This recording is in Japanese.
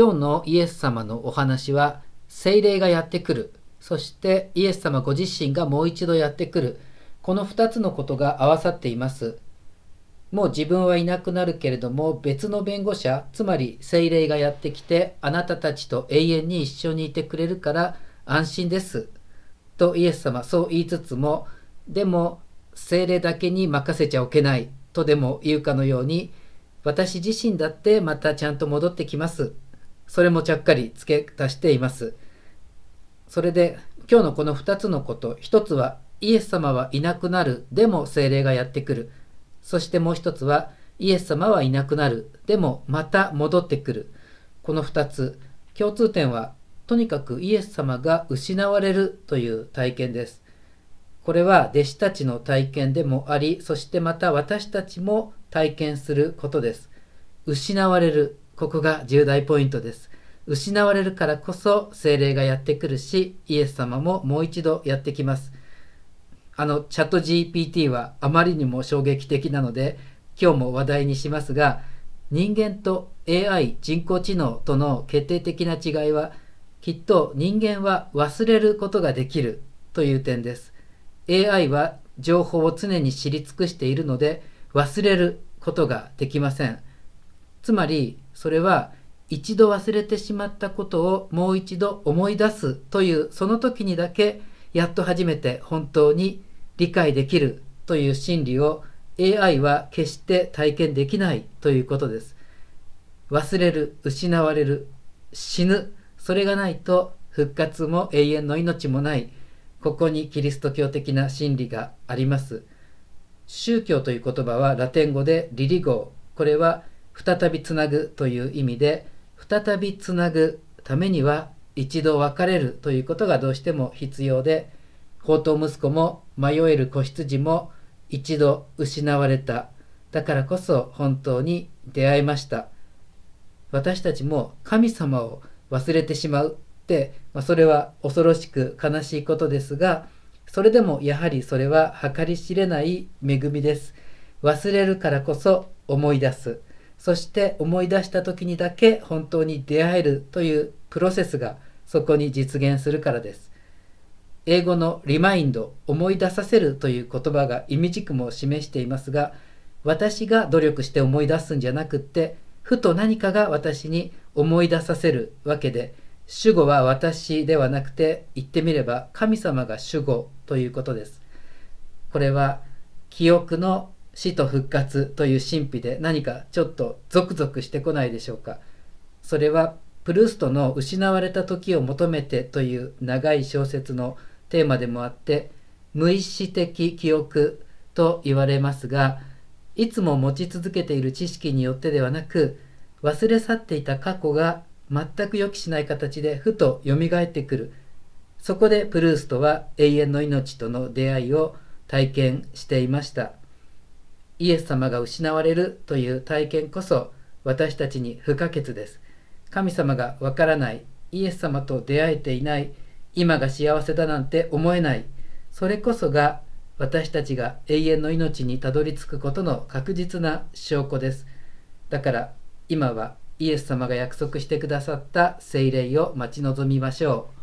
今日のイエス様のお話は精霊がやってくる。そしてイエス様ご自身がもう一度やってくる。この2つのことが合わさっています。もう自分はいなくなるけれども別の弁護者つまり精霊がやってきてあなたたちと永遠に一緒にいてくれるから安心です。とイエス様そう言いつつもでも精霊だけに任せちゃおけない。とでも言うかのように私自身だってまたちゃんと戻ってきます。それもちゃっかり付け足しています。それで今日のこの2つのこと1つはイエス様はいなくなるでも精霊がやってくる。そしてもう一つはイエス様はいなくなるでもまた戻ってくる。この2つ。共通点はとにかくイエス様が失われるという体験です。これは弟子たちの体験でもありそしてまた私たちも体験することです。失われる。ここが重大ポイントです。失われるからこそ精霊がやってくるしイエス様ももう一度やってきます。あのチャット GPT はあまりにも衝撃的なので今日も話題にしますが人間と AI 人工知能との決定的な違いはきっと人間は忘れることができるという点です。AI は情報を常に知り尽くしているので忘れることができません。つまりそれは一度忘れてしまったことをもう一度思い出すというその時にだけやっと初めて本当に理解できるという真理を AI は決して体験できないということです。忘れる、失われる、死ぬ、それがないと復活も永遠の命もない、ここにキリスト教的な真理があります。宗教という言葉はラテン語でリリゴー、これは再びつなぐという意味で、再びつなぐためには一度別れるということがどうしても必要で、宝刀息子も迷える子羊も一度失われた。だからこそ本当に出会いました。私たちも神様を忘れてしまうって、まあ、それは恐ろしく悲しいことですが、それでもやはりそれは計り知れない恵みです。忘れるからこそ思い出す。そして思い出した時にだけ本当に出会えるというプロセスがそこに実現するからです。英語のリマインド、思い出させるという言葉が意味軸も示していますが、私が努力して思い出すんじゃなくって、ふと何かが私に思い出させるわけで、主語は私ではなくて、言ってみれば神様が主語ということです。これは記憶の死と復活という神秘で何かちょっとゾクゾクしてこないでしょうか。それはプルーストの失われた時を求めてという長い小説のテーマでもあって無意識的記憶と言われますがいつも持ち続けている知識によってではなく忘れ去っていた過去が全く予期しない形でふとよみがえってくるそこでプルーストは永遠の命との出会いを体験していましたイエス様が失われるという体験こそ私たちに不可欠です。神様がわからないイエス様と出会えていない今が幸せだなんて思えないそれこそが私たちが永遠の命にたどり着くことの確実な証拠です。だから今はイエス様が約束してくださった聖霊を待ち望みましょう。